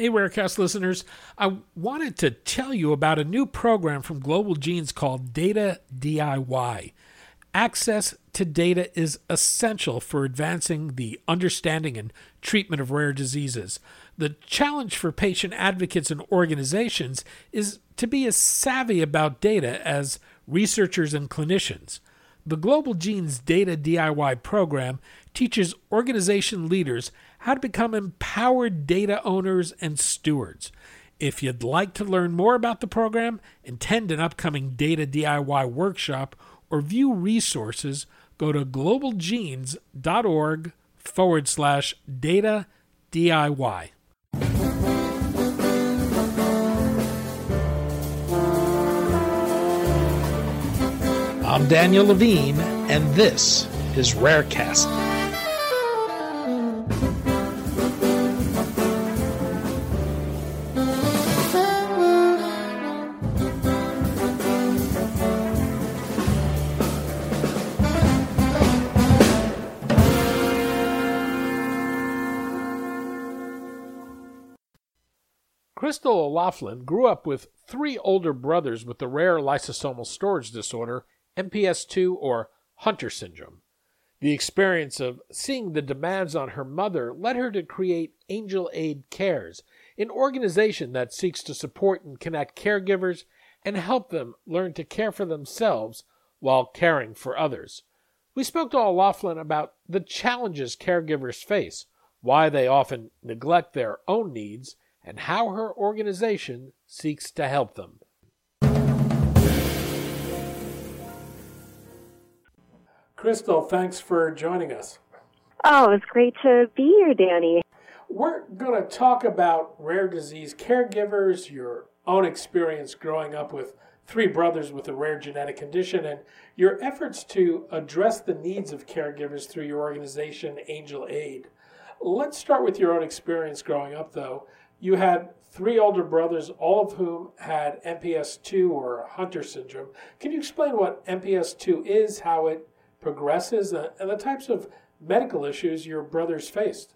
Hey, Rarecast listeners. I wanted to tell you about a new program from Global Genes called Data DIY. Access to data is essential for advancing the understanding and treatment of rare diseases. The challenge for patient advocates and organizations is to be as savvy about data as researchers and clinicians. The Global Genes Data DIY program teaches organization leaders how to become empowered data owners and stewards. If you'd like to learn more about the program, attend an upcoming Data DIY workshop, or view resources, go to globalgenes.org forward slash data DIY. I'm Daniel Levine, and this is Rarecast. Crystal O'Loughlin grew up with three older brothers with the rare lysosomal storage disorder, MPS2 or Hunter syndrome. The experience of seeing the demands on her mother led her to create Angel Aid Cares, an organization that seeks to support and connect caregivers and help them learn to care for themselves while caring for others. We spoke to O'Loughlin about the challenges caregivers face, why they often neglect their own needs, and how her organization seeks to help them. Crystal, thanks for joining us. Oh, it's great to be here, Danny. We're going to talk about rare disease caregivers, your own experience growing up with three brothers with a rare genetic condition, and your efforts to address the needs of caregivers through your organization, Angel Aid. Let's start with your own experience growing up, though. You had three older brothers, all of whom had MPS II or Hunter syndrome. Can you explain what MPS II is, how it progresses, and the types of medical issues your brothers faced?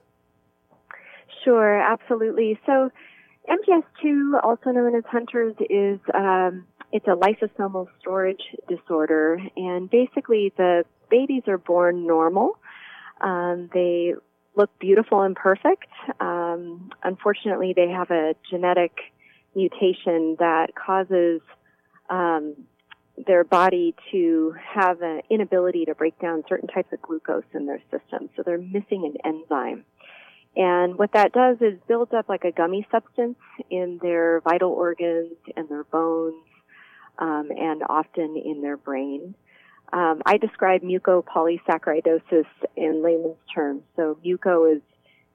Sure, absolutely. So, MPS II, also known as Hunter's, is um, it's a lysosomal storage disorder, and basically the babies are born normal. Um, they look beautiful and perfect. Um, unfortunately, they have a genetic mutation that causes um, their body to have an inability to break down certain types of glucose in their system. So they're missing an enzyme. And what that does is builds up like a gummy substance in their vital organs and their bones, um, and often in their brain. Um, I describe mucopolysaccharidosis in layman's terms. So muco is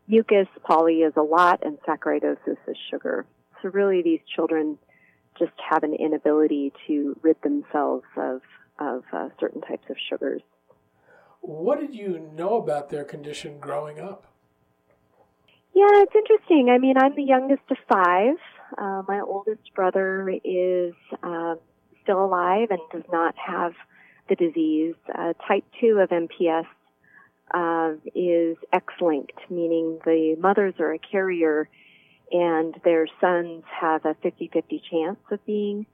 mucus, poly is a lot, and saccharidosis is sugar. So really, these children just have an inability to rid themselves of of uh, certain types of sugars. What did you know about their condition growing up? Yeah, it's interesting. I mean, I'm the youngest of five. Uh, my oldest brother is uh, still alive and does not have the disease. Uh, type 2 of MPS uh, is X-linked, meaning the mothers are a carrier and their sons have a 50-50 chance of being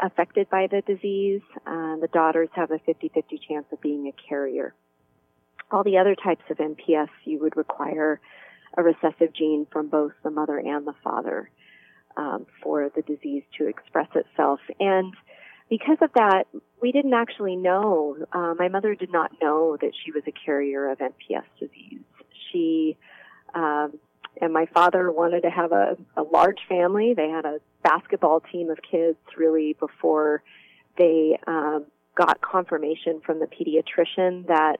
affected by the disease. Uh, the daughters have a 50-50 chance of being a carrier. All the other types of MPS, you would require a recessive gene from both the mother and the father um, for the disease to express itself. And because of that, we didn't actually know. Uh, my mother did not know that she was a carrier of MPS disease. She um, and my father wanted to have a, a large family. They had a basketball team of kids really before they um, got confirmation from the pediatrician that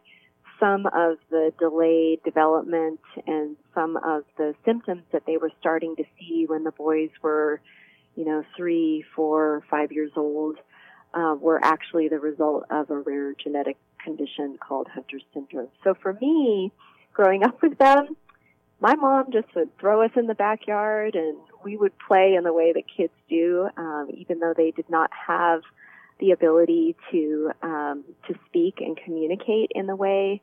some of the delayed development and some of the symptoms that they were starting to see when the boys were, you know, three, four, five years old uh, were actually the result of a rare genetic condition called Hunter syndrome. So for me, growing up with them, my mom just would throw us in the backyard and we would play in the way that kids do, um, even though they did not have the ability to um, to speak and communicate in the way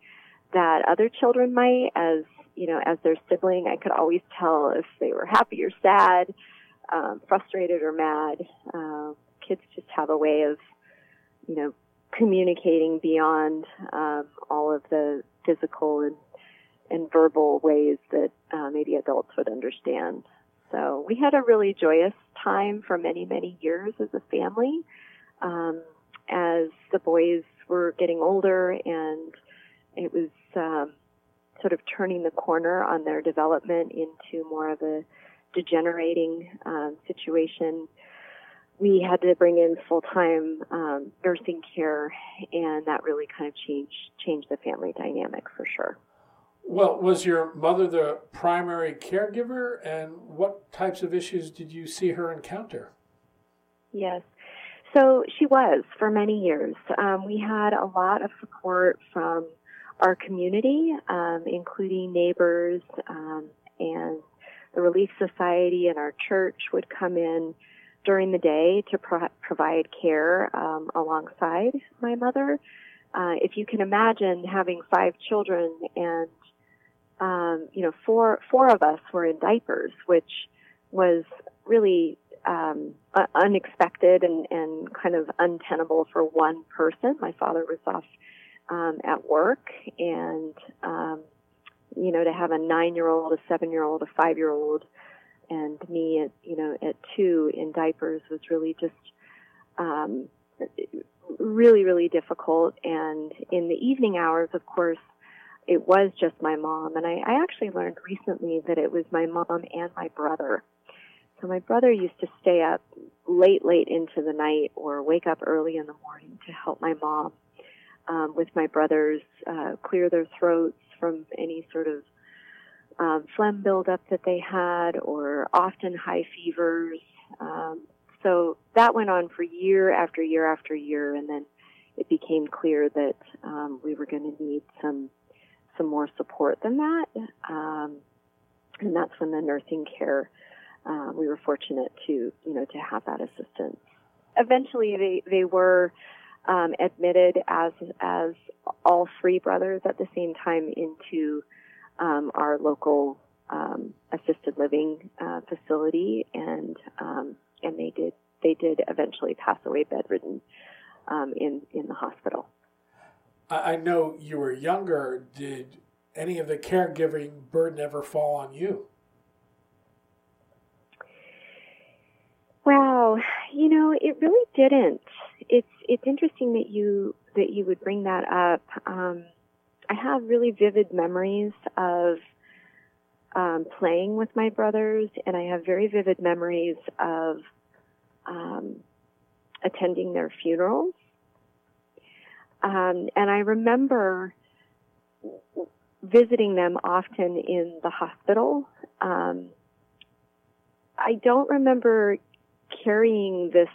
that other children might. As you know, as their sibling, I could always tell if they were happy or sad, um, frustrated or mad. Uh, kids just have a way of, you know, communicating beyond um, all of the physical and and verbal ways that uh, maybe adults would understand. So we had a really joyous time for many, many years as a family. Um, as the boys were getting older and it was um, sort of turning the corner on their development into more of a degenerating um, situation, we had to bring in full-time um, nursing care, and that really kind of changed changed the family dynamic for sure. Well, was your mother the primary caregiver, and what types of issues did you see her encounter? Yes. So she was for many years. Um, we had a lot of support from our community, um, including neighbors um, and the Relief Society and our church would come in during the day to pro- provide care um, alongside my mother. Uh, if you can imagine having five children and um, you know four four of us were in diapers, which was really um, unexpected and, and kind of untenable for one person. My father was off um, at work, and um, you know, to have a nine-year-old, a seven-year-old, a five-year-old, and me at you know at two in diapers was really just um, really really difficult. And in the evening hours, of course, it was just my mom. And I, I actually learned recently that it was my mom and my brother. So my brother used to stay up late, late into the night or wake up early in the morning to help my mom um, with my brothers uh, clear their throats from any sort of um, phlegm buildup that they had or often high fevers. Um, so that went on for year after year after year, and then it became clear that um, we were going to need some some more support than that. Um, and that's when the nursing care uh, we were fortunate to you know to have that assistance. Eventually, they they were um, admitted as as all three brothers at the same time into um, our local um, assisted living uh, facility, and um, and they did they did eventually pass away bedridden um, in in the hospital. I know you were younger. Did any of the caregiving burden ever fall on you? Wow, you know, it really didn't. It's it's interesting that you that you would bring that up. Um, I have really vivid memories of um, playing with my brothers, and I have very vivid memories of um, attending their funerals. Um, and I remember visiting them often in the hospital. Um, I don't remember carrying this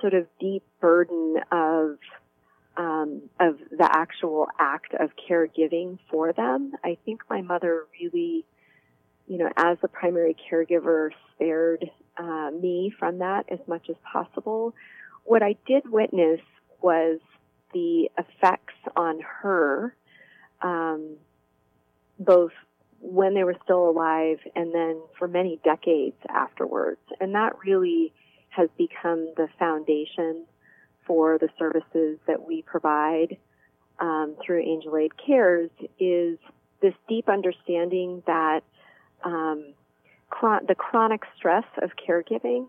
sort of deep burden of um, of the actual act of caregiving for them. I think my mother really, you know, as the primary caregiver, spared uh, me from that as much as possible. What I did witness was the effects on her, um, both when they were still alive and then for many decades afterwards. And that really has become the foundation for the services that we provide um, through Angel Aid Cares is this deep understanding that um, chron- the chronic stress of caregiving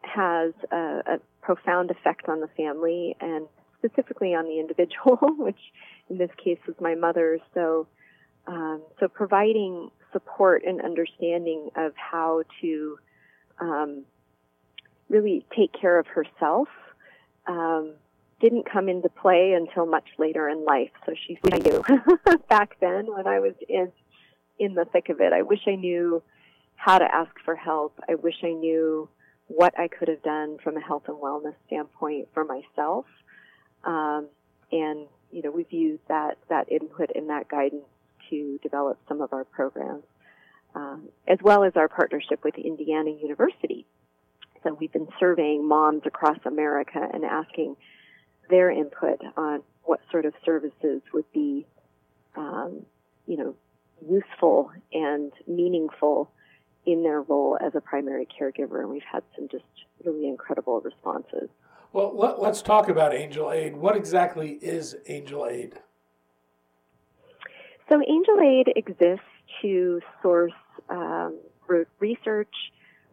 has a, a, profound effect on the family and specifically on the individual, which in this case was my mother. So, um, so providing support and understanding of how to um, really take care of herself um, didn't come into play until much later in life. So she I knew back then when I was in in the thick of it. I wish I knew how to ask for help. I wish I knew what I could have done from a health and wellness standpoint for myself. Um, and you know, we've used that that input and that guidance to develop some of our programs, um, as well as our partnership with Indiana University so we've been surveying moms across America and asking their input on what sort of services would be, um, you know, useful and meaningful in their role as a primary caregiver. And we've had some just really incredible responses. Well, let, us talk about Angel Aid. What exactly is Angel Aid? So, Angel Aid exists to source um, research,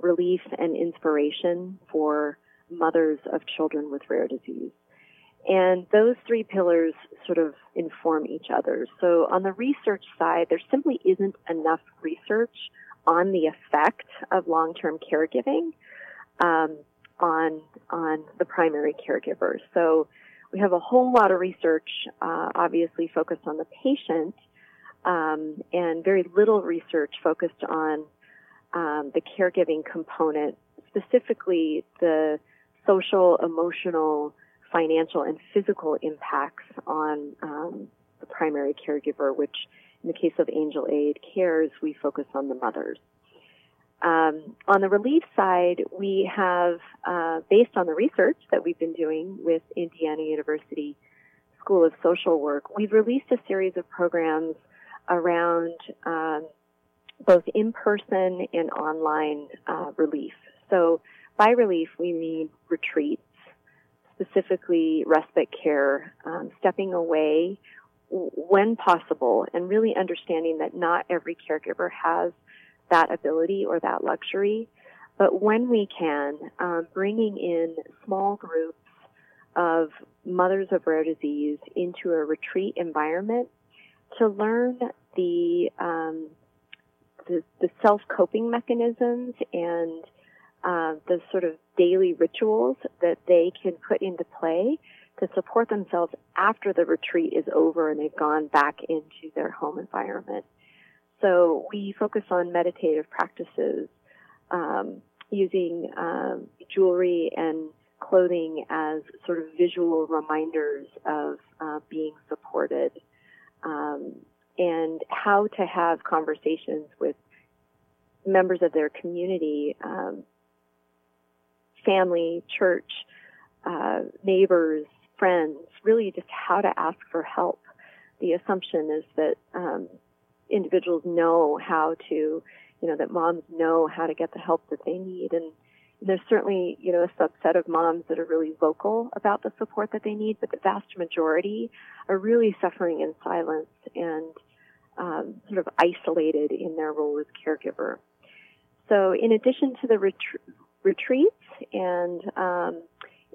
relief, and inspiration for mothers of children with rare disease. And those three pillars sort of inform each other. So on the research side, there simply isn't enough research on the effect of long-term caregiving um, on on the primary caregiver. So we have a whole lot of research, uh, obviously focused on the patient, um, and very little research focused on um, the caregiving component, specifically the social, emotional, financial, and physical impacts on um, the primary caregiver, which in the case of Angel Aid Cares, we focus on the mothers. Um, on the relief side, we have, uh, based on the research that we've been doing with Indiana University School of Social Work, we've released a series of programs around um, both in-person and online uh, relief. So by relief, we mean retreats, specifically respite care, um, stepping away when possible, and really understanding that not every caregiver has that ability or that luxury. But when we can, um, bringing in small groups of mothers of rare disease into a retreat environment to learn the um, the, the self coping mechanisms and uh, the sort of daily rituals that they can put into play to support themselves after the retreat is over and they've gone back into their home environment. So we focus on meditative practices, um, using um, jewelry and clothing as sort of visual reminders of uh, being supported, um, and how to have conversations with members of their community, um, family, church, uh, neighbors, friends, really just how to ask for help. The assumption is that um, individuals know how to, you know, that moms know how to get the help that they need. And there's certainly, you know, a subset of moms that are really vocal about the support that they need, but the vast majority are really suffering in silence and um, sort of isolated in their role as caregiver. So, in addition to the ret- retreats and um,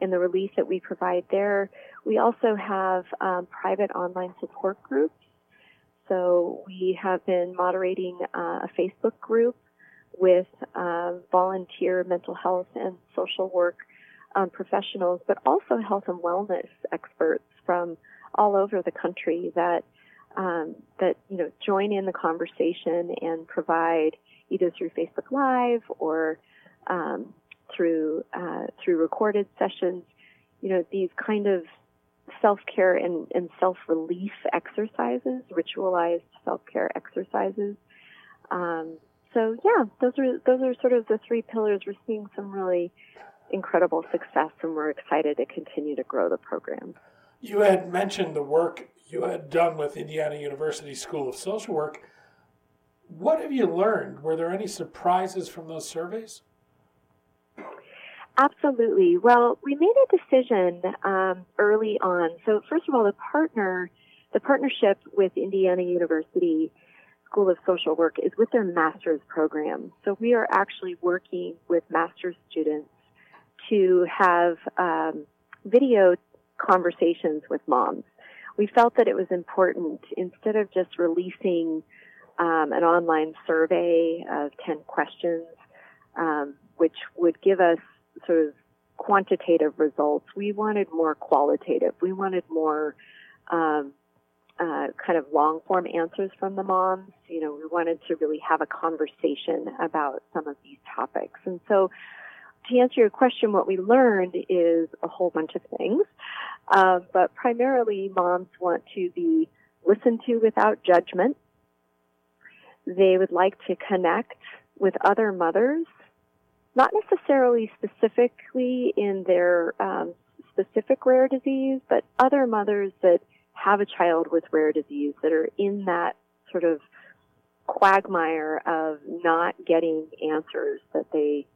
and the relief that we provide there, we also have um, private online support groups so we have been moderating uh, a Facebook group with uh, volunteer mental health and social work um, professionals, but also health and wellness experts from all over the country that um, that you know join in the conversation and provide either through Facebook Live or um, through uh, through recorded sessions. You know these kind of self care and, and self relief exercises, ritualized self care exercises. Um, so yeah, those are those are sort of the three pillars. We're seeing some really incredible success, and we're excited to continue to grow the program. You had mentioned the work you had done with Indiana University School of Social Work. What have you learned? Were there any surprises from those surveys? Absolutely. Well, we made a decision um, early on. So, first of all, the partner, the partnership with Indiana University School of Social Work is with their master's program. So, we are actually working with master's students to have um, video conversations with moms. We felt that it was important instead of just releasing um, an online survey of 10 questions, um, which would give us sort of quantitative results. We wanted more qualitative. We wanted more um, uh, kind of long form answers from the moms. You know, we wanted to really have a conversation about some of these topics. And so, to answer your question, what we learned is a whole bunch of things. Uh, but primarily, moms want to be listened to without judgment. They would like to connect with other mothers not necessarily specifically in their um, specific rare disease, but other mothers that have a child with rare disease that are in that sort of quagmire of not getting answers that they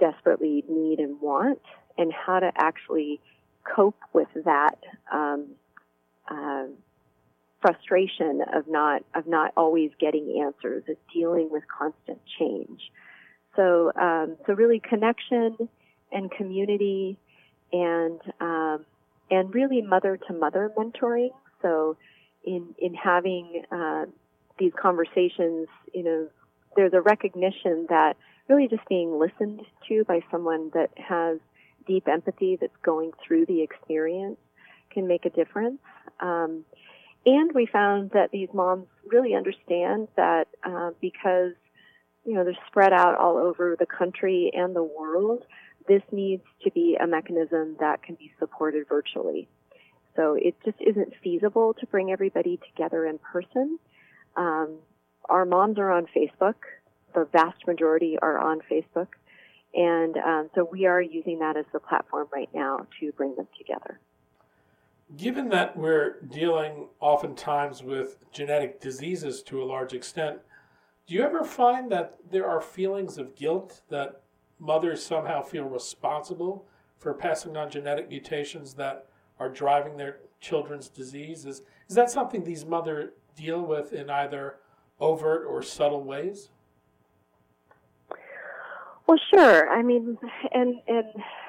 desperately need and want, and how to actually cope with that um, uh, frustration of not of not always getting answers, of dealing with constant change. So, um, so really connection and community, and um, and really mother to mother mentoring. So, in in having uh, these conversations, you know, there's a recognition that really just being listened to by someone that has deep empathy that's going through the experience can make a difference. Um, and we found that these moms really understand that uh, because you know they're spread out all over the country and the world, this needs to be a mechanism that can be supported virtually. So it just isn't feasible to bring everybody together in person. Um, our moms are on Facebook. The vast majority are on Facebook. And um, so we are using that as the platform right now to bring them together. Given that we're dealing oftentimes with genetic diseases to a large extent, do you ever find that there are feelings of guilt that mothers somehow feel responsible for passing on genetic mutations that are driving their children's diseases. Is, that something these mothers deal with in either overt or subtle ways? Well, sure. I mean, and and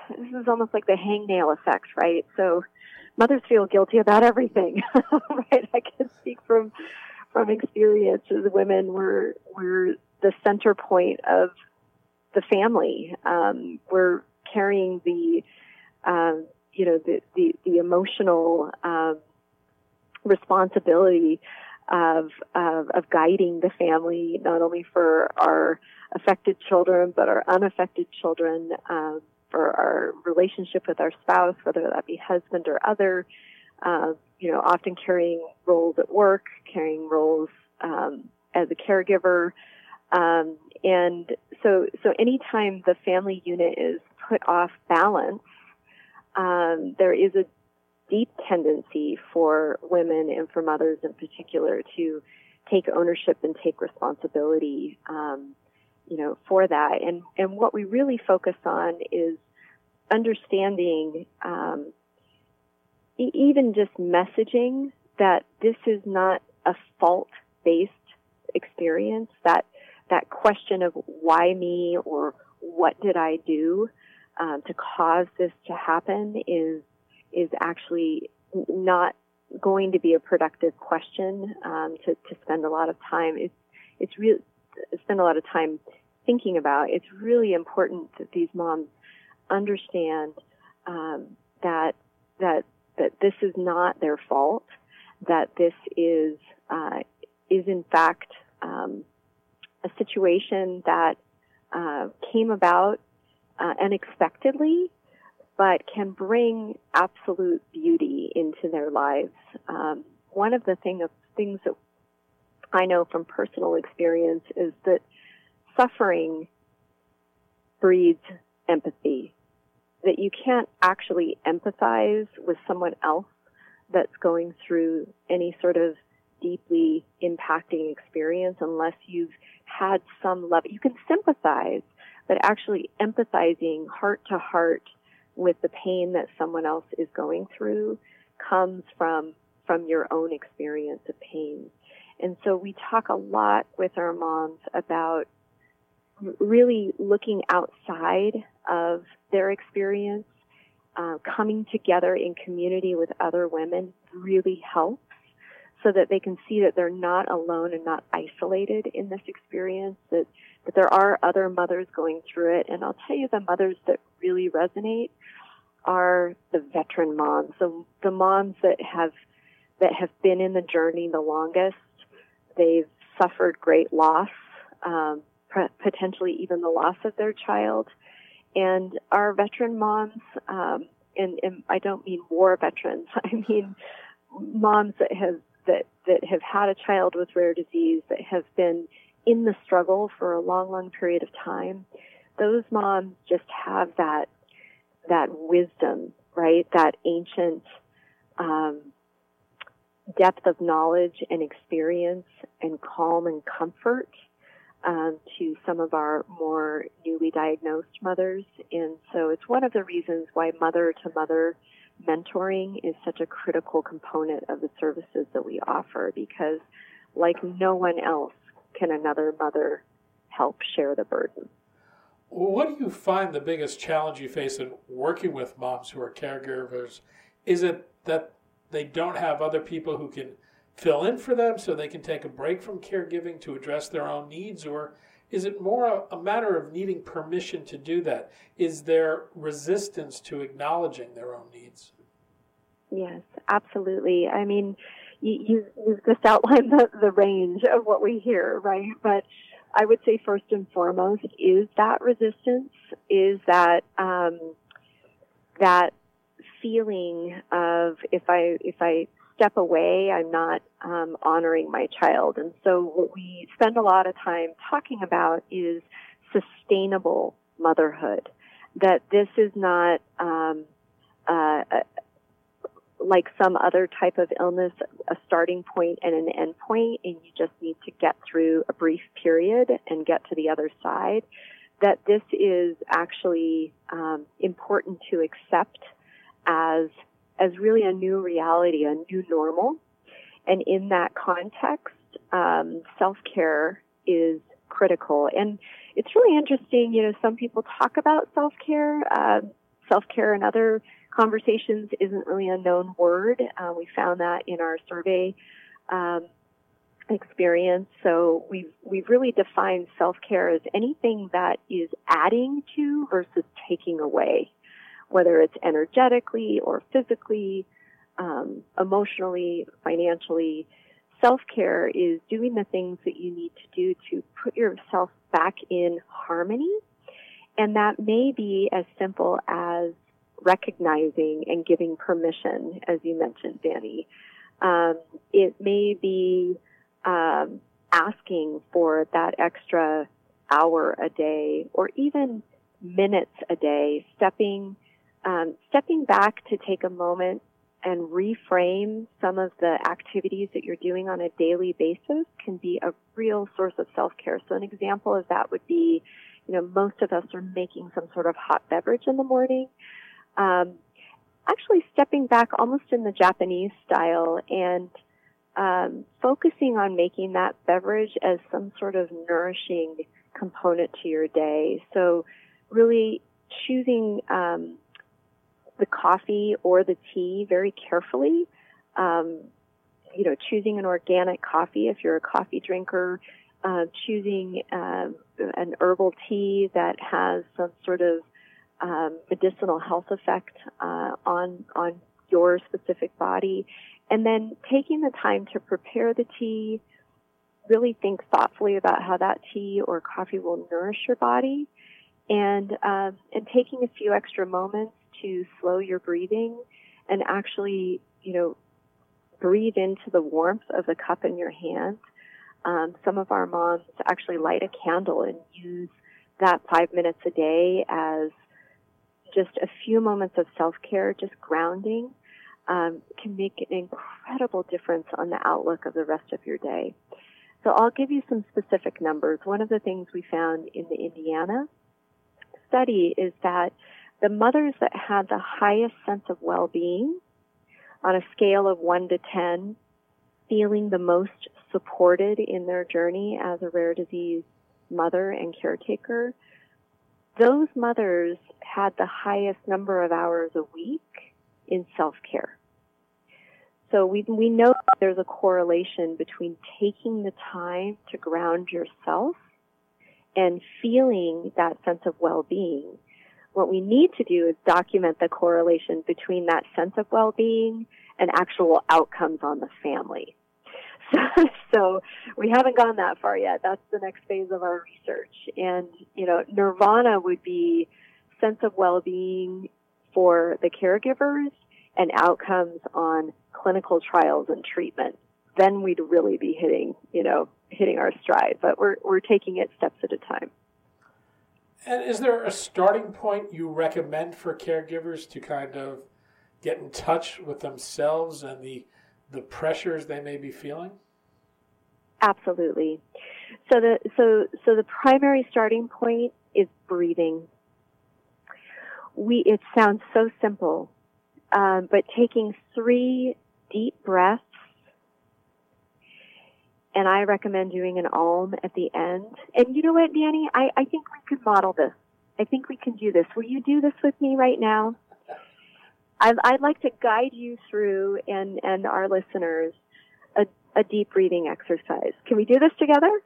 this is almost like the hangnail effect, right? So mothers feel guilty about everything, right? I can speak from from experience as women we're we're the center point of the family. Um, we're carrying the um, you know the the, the emotional um, responsibility of, of of guiding the family not only for our affected children but our unaffected children um, for our relationship with our spouse, whether that be husband or other. Uh, you know, often carrying roles at work, carrying roles um, as a caregiver, um, and so so anytime the family unit is put off balance, um, there is a deep tendency for women and for mothers in particular to take ownership and take responsibility um, you know, for that. And and what we really focus on is understanding, um, e- even just messaging that this is not a fault-based experience. That that question of why me or what did I do um, to cause this to happen is is actually not going to be a productive question um, to, to spend a lot of time. It's it's really spend a lot of time thinking about. It's really important that these moms understand um, that that that this is not their fault. That this is uh, is in fact um, a situation that uh, came about uh, unexpectedly, but can bring absolute beauty into their lives. Um, one of the thing of things that I know from personal experience is that suffering breeds empathy. That you can't actually empathize with someone else that's going through any sort of deeply impacting experience unless you've had some love. You can sympathize, but actually empathizing heart to heart with the pain that someone else is going through comes from from your own experience of pain. And so we talk a lot with our moms about really looking outside of their experience, uh, coming together in community with other women really helps so that they can see that they're not alone and not isolated in this experience, that, that there are other mothers going through it. And I'll tell you the mothers that really resonate are the veteran moms, the, the moms that have that have been in the journey the longest. They've suffered great loss, um, potentially even the loss of their child. And our veteran moms, um, and, and I don't mean war veterans, I mean moms that have that that have had a child with rare disease that have been in the struggle for a long, long period of time. Those moms just have that that wisdom, right? That ancient um, depth of knowledge and experience and calm and comfort um, to some of our more newly diagnosed mothers. And so it's one of the reasons why mother to mother mentoring is such a critical component of the services that we offer because, like no one else, can another mother help share the burden. What do you find the biggest challenge you face in working with moms who are caregivers? Is it that they don't have other people who can fill in for them so they can take a break from caregiving to address their own needs? Or is it more a, matter of needing permission to do that? Is there resistance to acknowledging their own needs? Yes, absolutely. I mean, you, you've just outlined the, the range of what we hear, right? But I would say first and foremost is that resistance, is that um, that feeling of if I if I step away, I'm not um, honoring my child. And so what we spend a lot of time talking about is sustainable motherhood. That this is not um, uh, like some other type of illness, a starting point and an end point, and you just need to get through a brief period and get to the other side. That this is actually um, important to accept as as really a new reality, a new normal. And in that context, um, self care is critical. And it's really interesting. You know, some people talk about self care. Uh, self care and other conversations isn't really a known word. Uh, we found that in our survey um, experience. So we've we've really defined self care as anything that is adding to versus taking away whether it's energetically or physically, um, emotionally, financially. Self care is doing the things that you need to do to put yourself back in harmony. And that may be as simple as recognizing and giving permission, as you mentioned, Danny. Um, it may be um, asking for that extra hour a day or even minutes a day, stepping um, stepping back to take a moment and reframe some of the activities that you're doing on a daily basis can be a real source of self-care. So an example of that would be, you know, most of us are making some sort of hot beverage in the morning. Um, actually stepping back almost in the Japanese style and um, focusing on making that beverage as some sort of nourishing component to your day. So really choosing um, the coffee or the tea very carefully. Um, you know, choosing an organic coffee if you're a coffee drinker, uh, choosing uh, an herbal tea that has some sort of um, medicinal health effect uh, on on your specific body, and then taking the time to prepare the tea. Really think thoughtfully about how that tea or coffee will nourish your body, and um, and taking a few extra moments to slow your breathing and actually, you know, breathe into the warmth of the cup in your hand. Um, some of our moms actually light a candle and use that five minutes a day as just a few moments of self-care, just grounding, um, can make an incredible difference on the outlook of the rest of your day. So I'll give you some specific numbers. One of the things we found in the Indiana study is that the mothers that had the highest sense of well-being on a scale of 1 to 10, feeling the most supported in their journey as a rare disease mother and caretaker, those mothers had the highest number of hours a week in self-care. So we, we know there's a correlation between taking the time to ground yourself and feeling that sense of well-being what we need to do is document the correlation between that sense of well-being and actual outcomes on the family. So, so we haven't gone that far yet. That's the next phase of our research. And, you know, nirvana would be sense of well-being for the caregivers and outcomes on clinical trials and treatment. Then we'd really be hitting, you know, hitting our stride. But we're, we're taking it steps at a time. And is there a starting point you recommend for caregivers to kind of get in touch with themselves and the the pressures they may be feeling? Absolutely. So the so so the primary starting point is breathing. We it sounds so simple, um, but taking three deep breaths, and I recommend doing an Om at the end. And you know what, Danny? I, I think we could model this. I think we can do this. Will you do this with me right now? I'd, I'd like to guide you through and, and our listeners a, a deep breathing exercise. Can we do this together?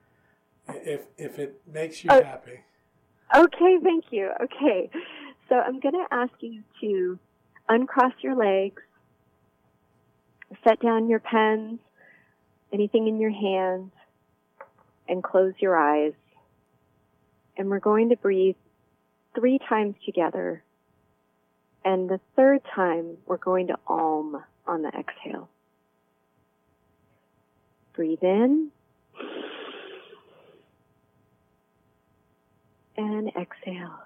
If, if it makes you uh, happy. Okay, thank you. Okay. So I'm going to ask you to uncross your legs, set down your pens, anything in your hands, and close your eyes. And we're going to breathe three times together. And the third time, we're going to Om on the exhale. Breathe in. And exhale.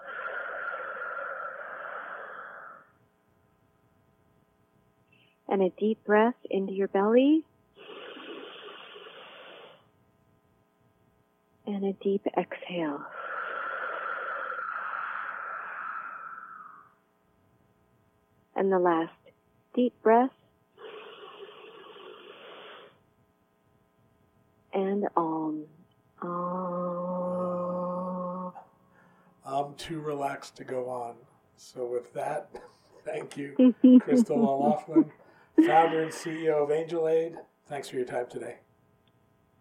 And a deep breath into your belly. And a deep exhale. And the last deep breath. And Om. Om. I'm too relaxed to go on. So with that, thank you, Crystal O'Loughlin, founder and CEO of Angel Aid. Thanks for your time today.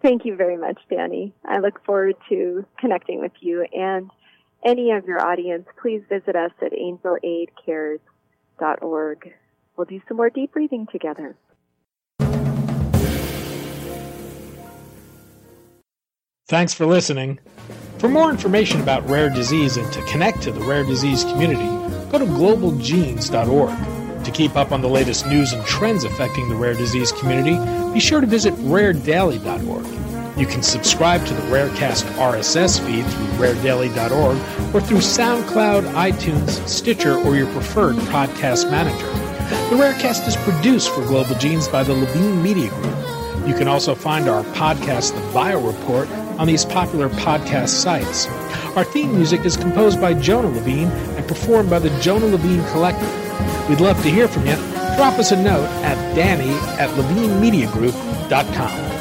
Thank you very much, Danny. I look forward to connecting with you and any of your audience. Please visit us at angelaidcares.com org. We'll do some more deep breathing together. Thanks for listening. For more information about rare disease and to connect to the rare disease community, go to globalgenes.org. To keep up on the latest news and trends affecting the rare disease community, be sure to visit raredaily.org. You can subscribe to the Rarecast RSS feed through raredaily.org or through SoundCloud, iTunes, Stitcher, or your preferred podcast manager. The Rarecast is produced for Global Genes by the Levine Media Group. You can also find our podcast, The Bio Report, on these popular podcast sites. Our theme music is composed by Jonah Levine and performed by the Jonah Levine Collective. We'd love to hear from you. Drop us a note at danny at levinemediagroup.com.